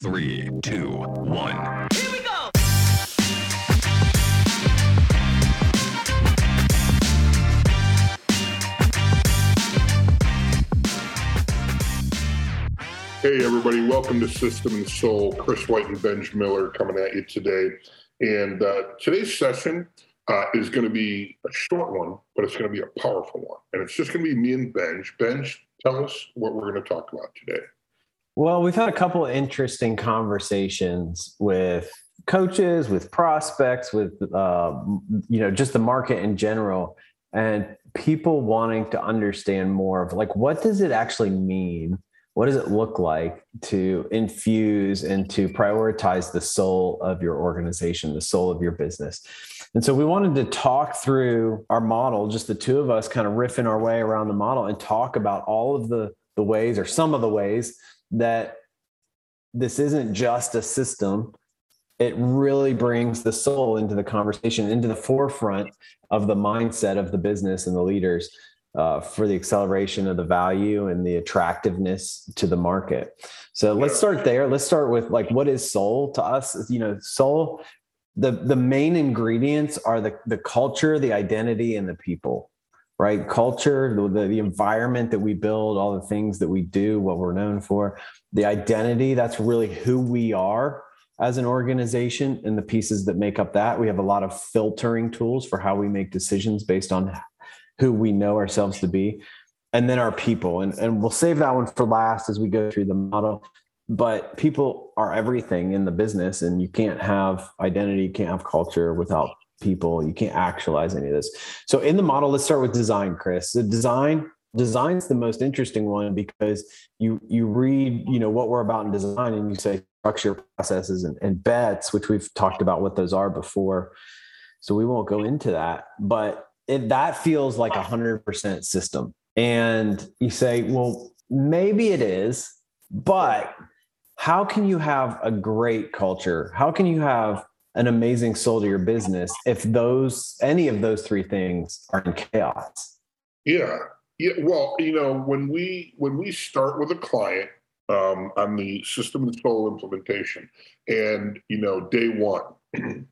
Three, two, one. Here we go. Hey, everybody, welcome to System and Soul. Chris White and Benj Miller coming at you today. And uh, today's session uh, is going to be a short one, but it's going to be a powerful one. And it's just going to be me and Benj. Benj, tell us what we're going to talk about today. Well, we've had a couple of interesting conversations with coaches, with prospects, with uh, you know just the market in general, and people wanting to understand more of like what does it actually mean? What does it look like to infuse and to prioritize the soul of your organization, the soul of your business? And so we wanted to talk through our model, just the two of us kind of riffing our way around the model and talk about all of the the ways or some of the ways that this isn't just a system. It really brings the soul into the conversation into the forefront of the mindset of the business and the leaders uh, for the acceleration of the value and the attractiveness to the market. So let's start there. Let's start with like what is soul to us? You know soul the the main ingredients are the the culture the identity and the people right? Culture, the, the environment that we build, all the things that we do, what we're known for, the identity, that's really who we are as an organization and the pieces that make up that. We have a lot of filtering tools for how we make decisions based on who we know ourselves to be. And then our people. And, and we'll save that one for last as we go through the model. But people are everything in the business, and you can't have identity, you can't have culture without people. You can't actualize any of this. So in the model, let's start with design, Chris. The design design's the most interesting one because you you read you know what we're about in design and you say structure processes and, and bets which we've talked about what those are before so we won't go into that but it, that feels like a hundred percent system and you say well maybe it is but how can you have a great culture how can you have an amazing soul to your business if those any of those three things are in chaos. Yeah. Yeah. Well you know when we when we start with a client um, on the system and soul implementation and you know day one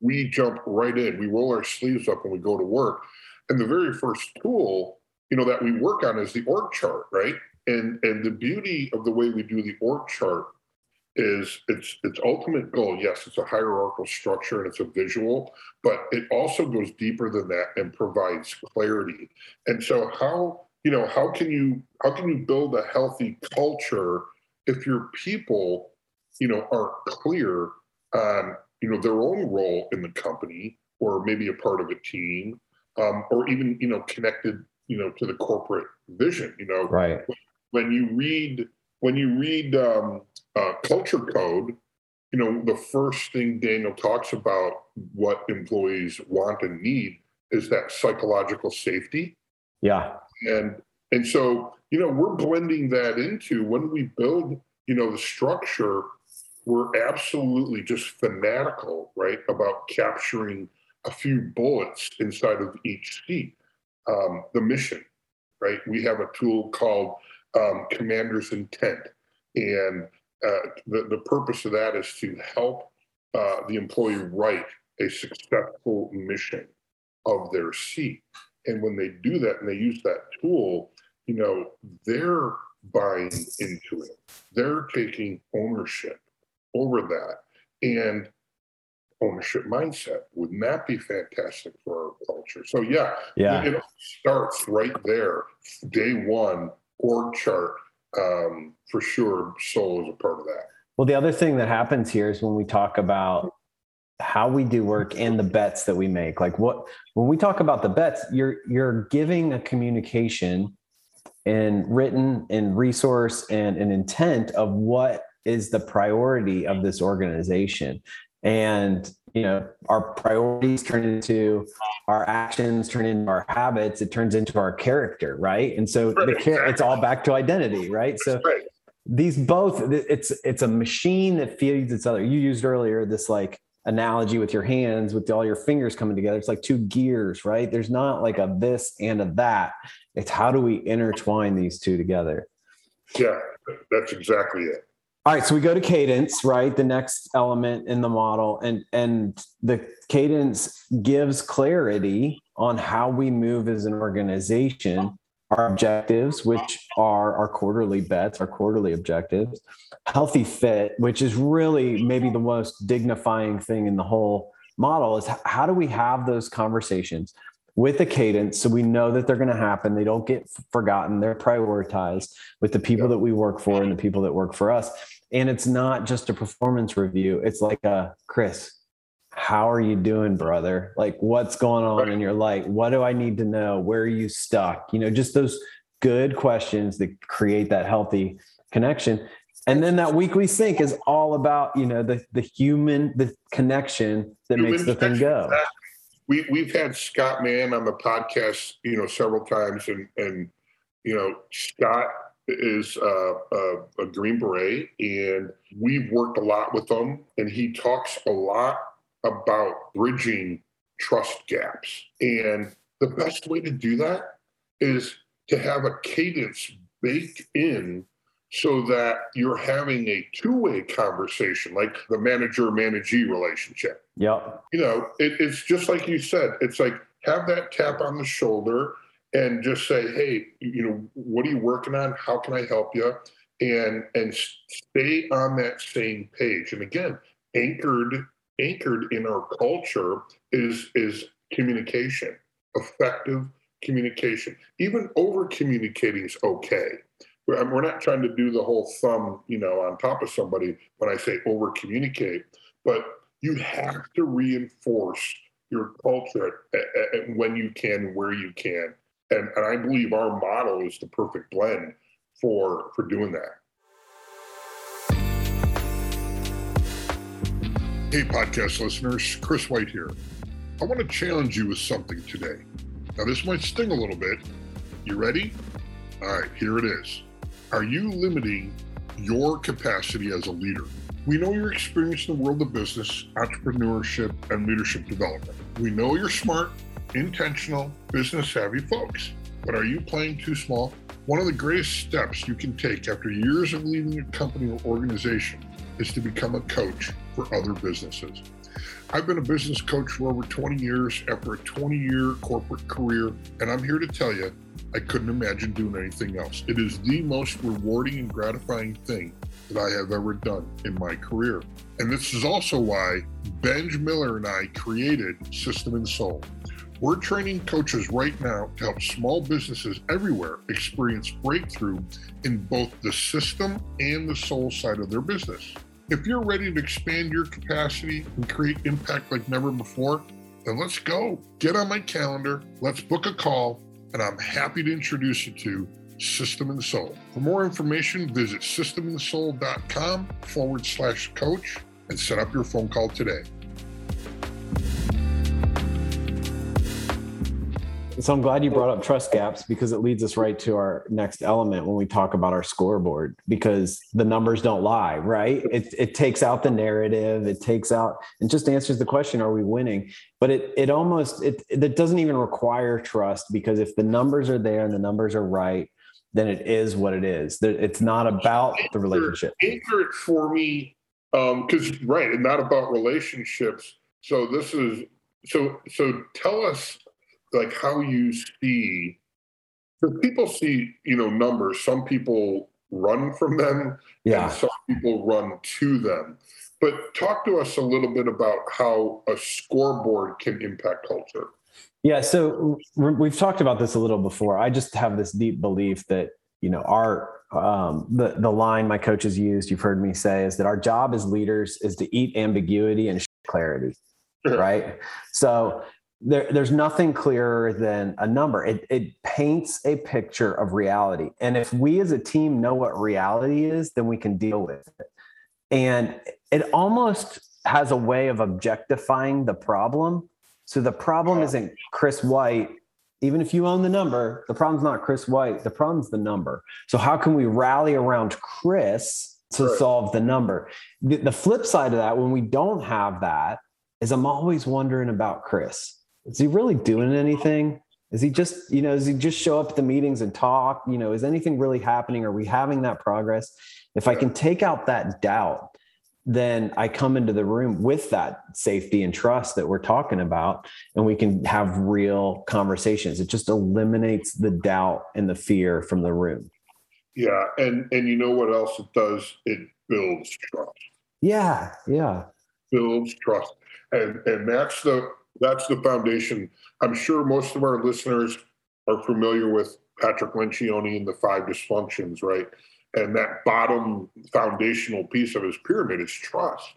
we jump right in we roll our sleeves up and we go to work. And the very first tool you know that we work on is the org chart right? And and the beauty of the way we do the org chart is its its ultimate goal. Yes, it's a hierarchical structure and it's a visual, but it also goes deeper than that and provides clarity. And so, how you know how can you how can you build a healthy culture if your people you know are clear on you know their own role in the company or maybe a part of a team um, or even you know connected you know to the corporate vision you know right when you read when you read um, uh, culture code, you know, the first thing Daniel talks about what employees want and need is that psychological safety. Yeah. And and so, you know, we're blending that into when we build, you know, the structure, we're absolutely just fanatical, right, about capturing a few bullets inside of each seat. Um, the mission, right? We have a tool called um, Commander's Intent. And uh, the, the purpose of that is to help uh, the employee write a successful mission of their seat. And when they do that and they use that tool, you know, they're buying into it. They're taking ownership over that. And ownership mindset. Wouldn't that be fantastic for our culture? So yeah, yeah. it starts right there. Day one, org chart um, for sure, soul is a part of that. Well, the other thing that happens here is when we talk about how we do work and the bets that we make. Like what when we talk about the bets, you're you're giving a communication and written and resource and an intent of what is the priority of this organization and you know our priorities turn into our actions turn into our habits it turns into our character right? And so right, the exactly. it's all back to identity right? So right. these both it's it's a machine that feeds its other. You used earlier this like analogy with your hands with all your fingers coming together. It's like two gears right? There's not like a this and a that. It's how do we intertwine these two together? Yeah that's exactly it All right, so we go to cadence, right? The next element in the model, and and the cadence gives clarity on how we move as an organization, our objectives, which are our quarterly bets, our quarterly objectives, healthy fit, which is really maybe the most dignifying thing in the whole model, is how do we have those conversations with a cadence so we know that they're going to happen they don't get forgotten they're prioritized with the people that we work for and the people that work for us and it's not just a performance review. It's like a chris how are you doing brother? Like what's going on in your life? What do i need to know? Where are you stuck? You know just those good questions that create that healthy connection. And then that weekly sync is all about you know the the human the connection that human makes the thing go. we we've had scott mann on the podcast you know several times and and you know scott is uh, a, a Green Beret, and we've worked a lot with him. And he talks a lot about bridging trust gaps. And the best way to do that is to have a cadence baked in so that you're having a two-way conversation like the manager managee relationship yeah you know it, it's just like you said it's like have that tap on the shoulder and just say, hey, you know, what are you working on? How can I help you? And and stay on that same page. And again, anchored anchored in our culture is is communication, effective communication. Even over communicating is okay. We're not trying to do the whole thumb, you know, on top of somebody when I say over communicate, but you have to reinforce your culture when you can, where you can and, and I believe our model is the perfect blend for for doing that. Hey, podcast listeners, Chris White here. I want to challenge you with something today. Now, this might sting a little bit. You ready? All right, here it is. Are you limiting your capacity as a leader? We know you're experienced in the world of business, entrepreneurship, and leadership development. We know you're smart intentional, business savvy folks. But are you playing too small? One of the greatest steps you can take after years of leading a company or organization is to become a coach for other businesses. I've been a business coach for over 20 years after a 20 year corporate career, and I'm here to tell you I couldn't imagine doing anything else. It is the most rewarding and gratifying thing that I have ever done in my career. And this is also why Benj Miller and I created System and Soul. We're training coaches right now to help small businesses everywhere experience breakthrough in both the system and the soul side of their business. If you're ready to expand your capacity and create impact like never before, then let's go. Get on my calendar, let's book a call, and I'm happy to introduce you to System and Soul. For more information, visit systemandsoul.com forward slash coach and set up your phone call today. So I'm glad you brought up trust gaps because it leads us right to our next element when we talk about our scoreboard because the numbers don't lie, right? It, it takes out the narrative, it takes out and just answers the question, are we winning? But it it almost it it doesn't even require trust because if the numbers are there and the numbers are right, then it is what it is. It's not about the relationship. Anchor it for me, because um, right, not about relationships. So this is so so tell us like how you see because people see you know numbers. Some people run from them yeah. some people run to them. But talk to us a little bit about how a scoreboard can impact culture. Yeah so we've talked about this a little before. I just have this deep belief that you know our um, the the line my coaches used you've heard me say is that our job as leaders is to eat ambiguity and clarity right? So there, there's nothing clearer than a number. It, it paints a picture of reality. And if we as a team know what reality is, then we can deal with it. And it almost has a way of objectifying the problem. So the problem isn't Chris White. Even if you own the number, the problem's not Chris White. The problem's the number. So how can we rally around Chris to right. solve the number? The, the flip side of that, when we don't have that, is I'm always wondering about Chris is he really doing anything? Is he just, you know, does he just show up at the meetings and talk? You know, is anything really happening? Are we having that progress? If I can take out that doubt, then I come into the room with that safety and trust that we're talking about, and we can have real conversations. It just eliminates the doubt and the fear from the room. Yeah, and and you know what else it does? It builds trust. Yeah, yeah. Builds trust, and and that's the that's the foundation. I'm sure most of our listeners are familiar with Patrick Lencioni and the five dysfunctions, right? And that bottom foundational piece of his pyramid is trust.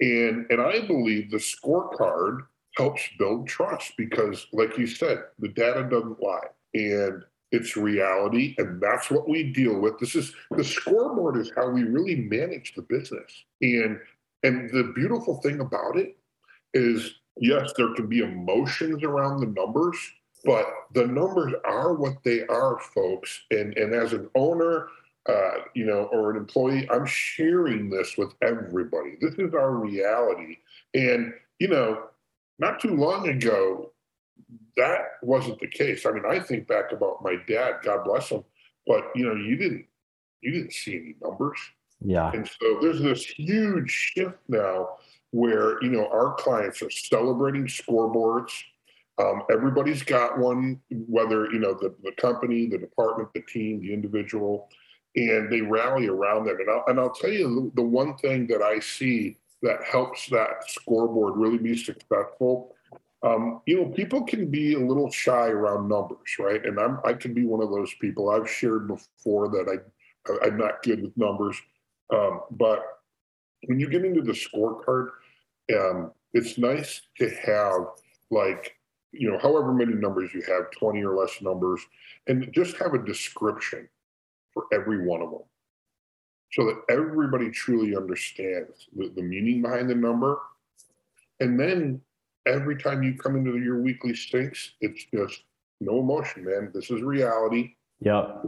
And and I believe the scorecard helps build trust because, like you said, the data doesn't lie. And it's reality, and that's what we deal with. This is the scoreboard is how we really manage the business. And and the beautiful thing about it is yes, there can be emotions around the numbers, but the numbers are what they are, folks. And and as an owner, uh, you know, or an employee, I'm sharing this with everybody. This is our reality. And you know, not too long ago, that wasn't the case. I mean, I think back about my dad, God bless him, but you know, you didn't you didn't see any numbers. Yeah. And so there's this huge shift now where you know our clients are celebrating scoreboards. Um, everybody's got one, whether you know the, the company, the department, the team, the individual, and they rally around that. And I'll, and I'll tell you the, the one thing that I see that helps that scoreboard really be successful. Um, you know, people can be a little shy around numbers, right? And I'm I can be one of those people. I've shared before that I I'm not good with numbers, um, but when you get into the scorecard, um, it's nice to have like you know however many numbers you have 20 or less numbers and just have a description for every one of them. So that everybody truly understands the, the meaning behind the number. And then every time you come into your weekly syncs it's just no emotion man. This is reality. Yep.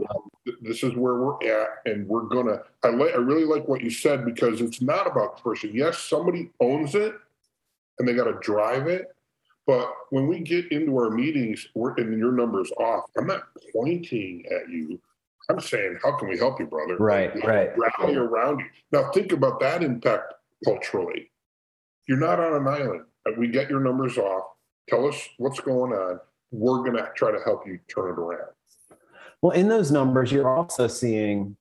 This is where we're at and we're gonna i like i really like what you said because it's not about the person. Yes somebody owns it and they got to drive it but when we get into our meetings we're and your numbers off i'm not pointing at you. I'm saying how can we help you brother? Right, right. rally around you. Now think about that impact culturally. You're not on an island we get your numbers off. Tell us what's going on. We're going to try to help you turn it around Well, in those numbers, you're also seeing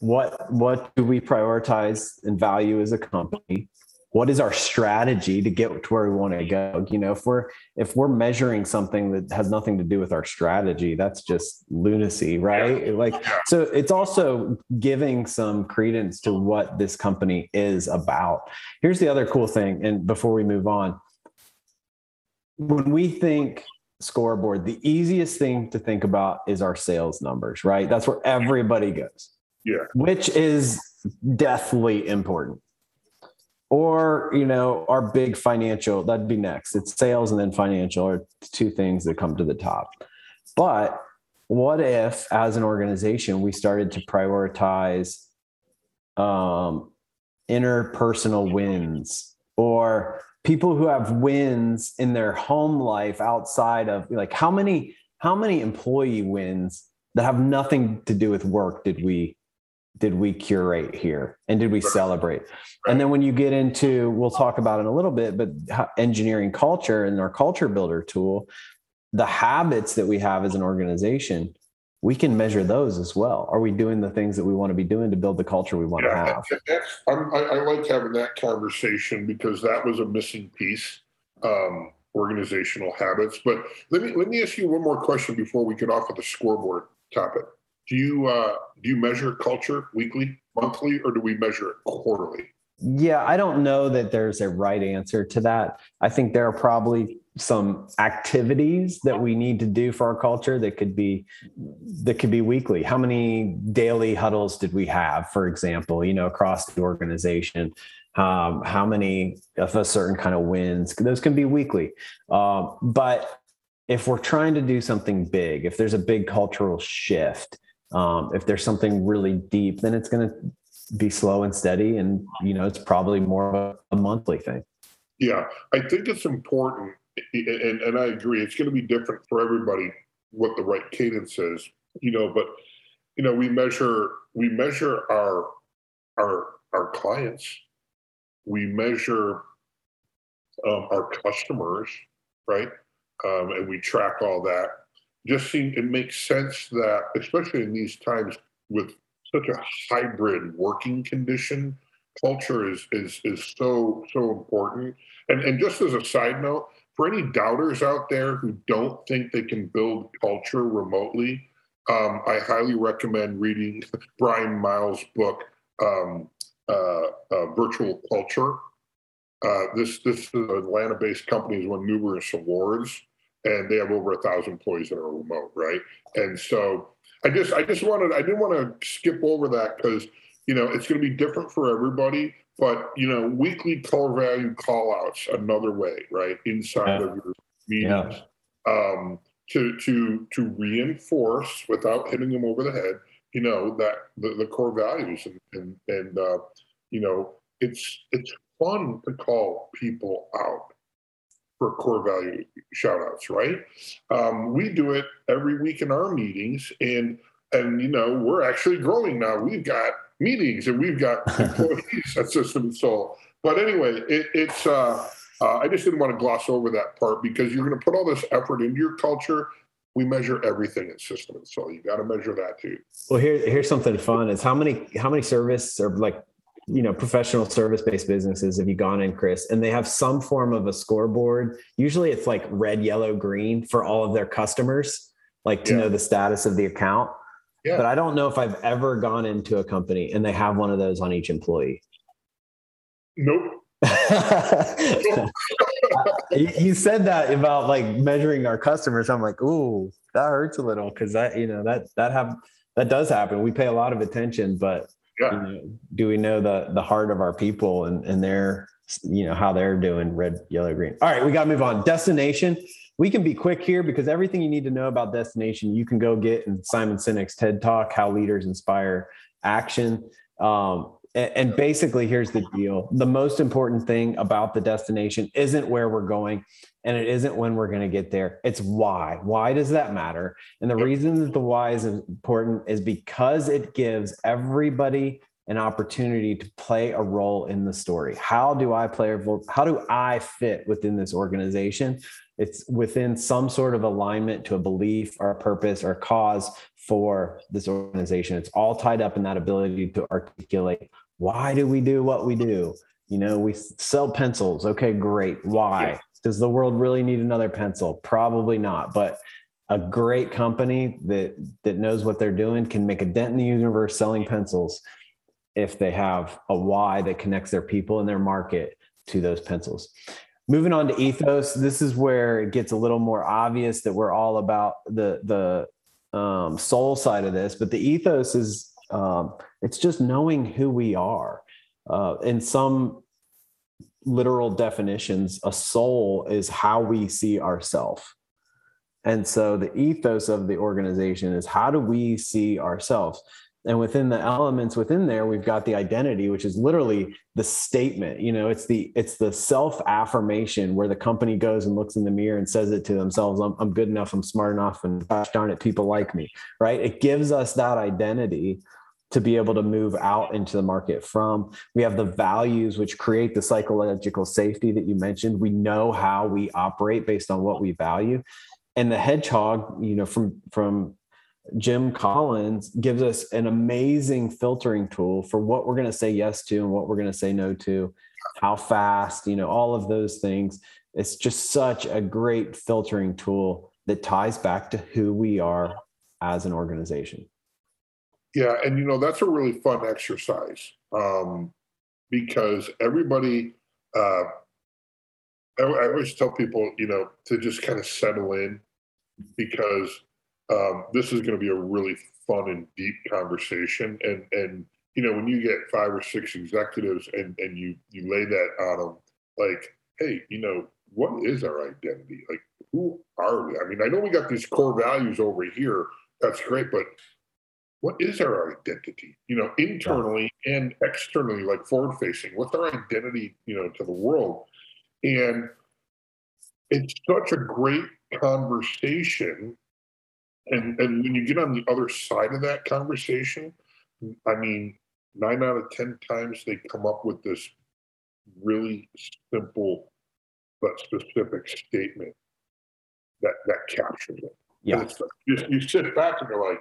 what what do we prioritize and value as a company? What is our strategy to get to where we want to go? You know, if we're if we're measuring something that has nothing to do with our strategy, that's just lunacy, right? Like so it's also giving some credence to what this company is about. Here's the other cool thing, and before we move on, when we think scoreboard, the easiest thing to think about is our sales numbers, right? That's where everybody goes. Yeah. Which is deathly important. Or, you know, our big financial, that'd be next. It's sales and then financial are two things that come to the top. But what if, as an organization, we started to prioritize um, interpersonal wins or people who have wins in their home life outside of like how many how many employee wins that have nothing to do with work did we did we curate here and did we celebrate? And then when you get into we'll talk about it in a little bit but engineering culture and our culture builder tool the habits that we have as an organization we can measure those as well are we doing the things that we want to be doing to build the culture we want to have that's, I, I like having that conversation because that was a missing piece, um, organizational habits. But let me let me ask you one more question before we get off of the scoreboard topic. Do you uh, do you measure culture weekly, monthly, or do we measure it quarterly? Yeah, I don't know that there's a right answer to that. I think there are probably some activities that we need to do for our culture that could be that could be weekly. How many daily huddles did we have, for example, you know, across the organization? Um, how many of a certain kind of wins? Those can be weekly. Um, but if we're trying to do something big, if there's a big cultural shift, um, if there's something really deep, then it's going to be slow and steady and you know it's probably more of a monthly thing Yeah, I think it's important, and, and I agree. It's going to be different for everybody what the right cadence is, you know. But you know, we measure we measure our our our clients. We measure um, our customers, right? Um, and we track all that. Just seem it makes sense that, especially in these times with such a hybrid working condition, culture is is is so so important. And and just as a side note, for any doubters out there who don't think they can build culture remotely, um, I highly recommend reading Bryan Miles' book, um, uh, uh, Virtual Culture. Uh, this this is an Atlanta-based company has won numerous awards, and they have over a thousand employees that are remote, right? And so I just I just wanted I didn't want to skip over that because you know it's going to be different for everybody. But you know, weekly core value call outs another way, right? Inside yeah. of your meetings. Yeah. Um, to to to reinforce without hitting them over the head, you know, that the, the core values and and, and uh, you know, it's it's fun to call people out for core value shout outs, right? Um, we do it every week in our meetings and and you know, we're actually growing now. We've got meetings and we've got employees at System and Soul. But anyway, it, it's uh, uh, I just didn't want to gloss over that part because you're going to put all this effort into your culture. We measure everything in System and Soul. You got to measure that too. Well, here here's something fun. Is how many how many service or like you know professional service based businesses have you gone in chris and they have some form of a scoreboard usually it's like red yellow green for all of their customers like to yeah. know the status of the account yeah. But I don't know if I've ever gone into a company and they have one of those on each employee. Nope. you said that about like measuring our customers. I'm like, ooh, that hurts a little because that you know that that have that does happen. We pay a lot of attention, but yeah. you know, do we know the the heart of our people and and their you know how they're doing red, yellow, green? All right, we got to move on. Destination we can be quick here because everything you need to know about destination you can go get in simon sinek's ted talk how leaders inspire action. Um, and, and basically here's the deal. The most important thing about the destination isn't where we're going and it isn't when we're going to get there. It's why. Why does that matter? And the reason that the why is important is because it gives everybody an opportunity to play a role in the story. How do I play a role? How do I fit within this organization? It's within some sort of alignment to a belief or a purpose or a cause for this organization. It's all tied up in that ability to articulate why do we do what we do? You know, we sell pencils. Okay, great. Why? Does the world really need another pencil? Probably not. But a great company that that knows what they're doing can make a dent in the universe selling pencils if they have a why that connects their people and their market to those pencils. Moving on to ethos, this is where it gets a little more obvious that we're all about the the um, soul side of this, but the ethos is um, it's just knowing who we are. Uh, in some literal definitions, a soul is how we see ourselves. And so the ethos of the organization is how do we see ourselves? And within the elements within there we've got the identity which is literally the statement you know it's the it's the self affirmation where the company goes and looks in the mirror and says it to themselves i'm, I'm good enough i'm smart enough and gosh darn it people like me right it gives us that identity to be able to move out into the market from. We have the values which create the psychological safety that you mentioned. We know how we operate based on what we value. And the hedgehog, you know, from from Jim Collins gives us an amazing filtering tool for what we're going to say yes to and what we're going to say no to, how fast, you know, all of those things. It's just such a great filtering tool that ties back to who we are as an organization. Yeah, and you know that's a really fun exercise um, because everybody. Uh, I, I always tell people, you know, to just kind of settle in because um, this is going to be a really fun and deep conversation. And and you know when you get five or six executives and and you you lay that on them, like, hey, you know, what is our identity? Like, who are we? I mean, I know we got these core values over here. That's great, but what is our identity? You know, internally and externally, like forward facing. What's our identity? You know, to the world, and it's such a great conversation and and when you get on the other side of that conversation, I mean, nine out of 10 times they come up with this really simple but specific statement that, that captures it. Yeah. Like, you, you sit back and you're like,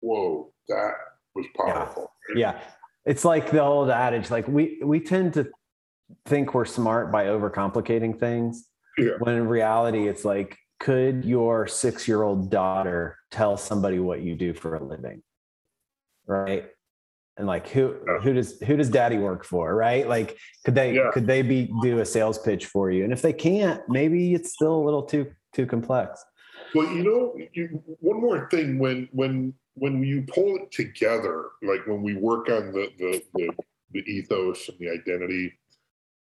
whoa, that was powerful. Yeah. It's like the old adage, like we, we tend to think we're smart by overcomplicating things. Yeah. When in reality, it's like, could your six year old daughter tell somebody what you do for a living? Right. And like who who does who does daddy work for? Right. Like could they Yeah. could they be do a sales pitch for you? And if they can't, maybe it's still a little too too complex. Well, you know, you, one more thing when when when you pull it together, like when we work on the the the, the ethos and the identity,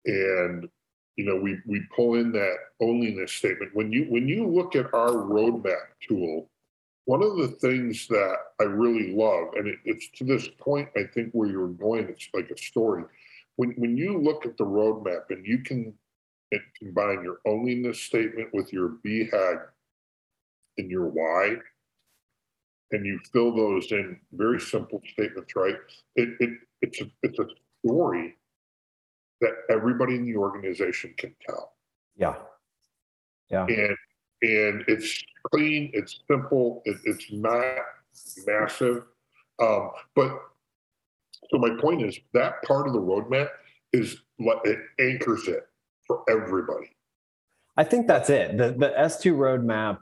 and you know we we pull in that onlyness statement. When you when you look at our roadmap tool, one of the things that I really love, and it, it's to this point I think where you're going, it's like a story. When when you look at the roadmap and you can combine your onlyness statement with your BHAG and your why, and you fill those in very simple statements, right? It, it it's a it's a story that everybody in the organization can tell, Yeah. Yeah. and and it's clean, it's simple, it, it's not massive, um, but so my point is that part of the roadmap is what it anchors it for everybody. I think that's it. The the S2 roadmap,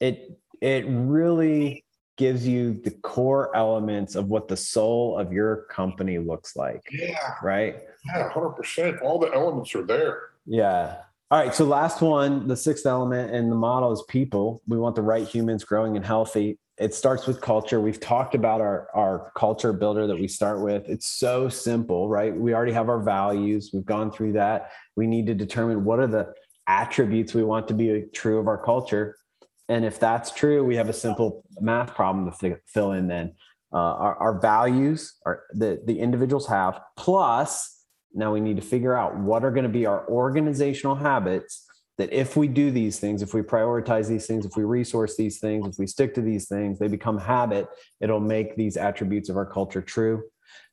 it it really gives you the core elements of what the soul of your company looks like, Yeah, right? yeah, hundred percent. All the elements are there. Yeah. All right. So last one, the sixth element in the model is people. We want the right humans growing and healthy. It starts with culture. We've talked about our, our culture builder that we start with. It's so simple, right? We already have our values. We've gone through that. We need to determine what are the attributes we want to be true of our culture. And if that's true, we have a simple math problem to fi- fill in then. Uh, our, our values are the, the individuals have, plus now we need to figure out what are going to be our organizational habits that if we do these things, if we prioritize these things, if we resource these things, if we stick to these things, they become habit, it'll make these attributes of our culture true.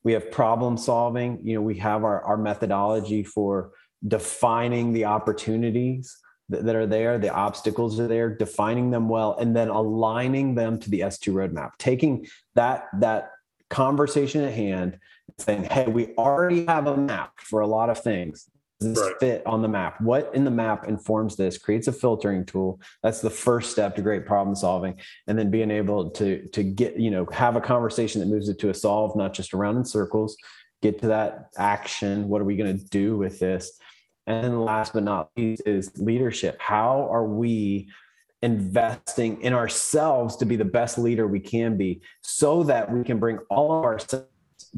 We have problem solving. You know, we have our, our methodology for defining the opportunities that, are there, the obstacles are there, defining them well, and then aligning them to the S2 roadmap, taking that that conversation at hand saying, hey, we already have a map for a lot of things. Does this Right. fit on the map? What in the map informs this? Creates a filtering tool. That's the first step to great problem solving. And then being able to to get, you know, have a conversation that moves it to a solve, not just around in circles, get to that action. What are we going to do with this? And then last but not least is leadership. How are we investing in ourselves to be the best leader we can be so that we can bring all of ourselves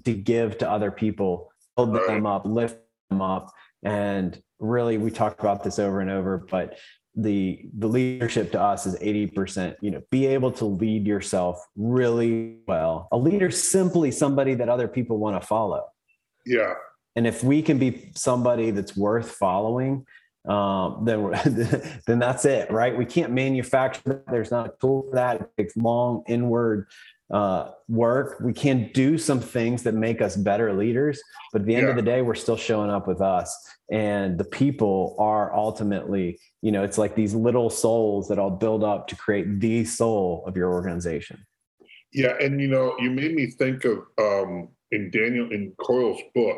to give to other people, build them up, lift them up. And really, we talked about this over and over, but the the leadership to us is 80% you know be able to lead yourself really well a leader simply somebody that other people want to follow Yeah, and if we can be somebody that's worth following um, then then that's it right? We can't manufacture that. there's not a tool for that. It takes long inward uh, work. We can do some things that make us better leaders but at the end of the day we're still showing up with us. And the people are ultimately you know it's like these little souls that all build up to create the soul of your organization. Yeah, and you know, you made me think of um, in Daniel in Coyle's book,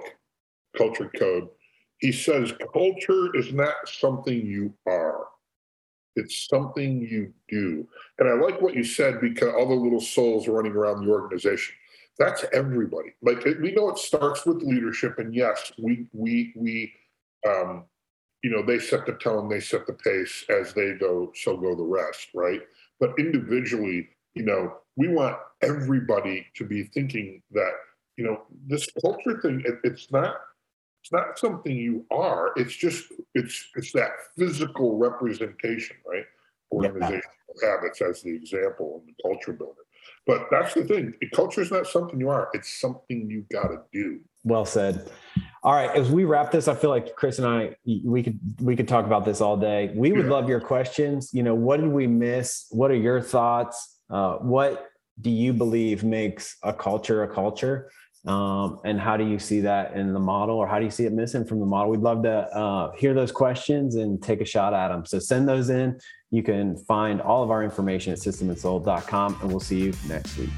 Culture Code. He says culture is not something you are; it's something you do. And I like what you said because all the little souls running around the organization. That's everybody. Like we know it starts with leadership, and yes, we we we um, you know they set the tone, they set the pace as they go, so go the rest, right? But individually, you know, we want everybody to be thinking that you know this culture thing. It, it's not it's not something you are. It's just it's it's that physical representation, right? Yeah. Organizational habits as the example in the culture builder. But that's the thing. Culture is not something you are. It's something you got to do. Well said. All right, as we wrap this, I feel like Chris and I we could we could talk about this all day. We would Yeah. love your questions. You know, what did we miss? What are your thoughts? Uh, what do you believe makes a culture a culture? Um, and how do you see that in the model or how do you see it missing from the model? We'd love to uh, hear those questions and take a shot at them. So send those in. You can find all of our information at systemandsoul.com and we'll see you next week.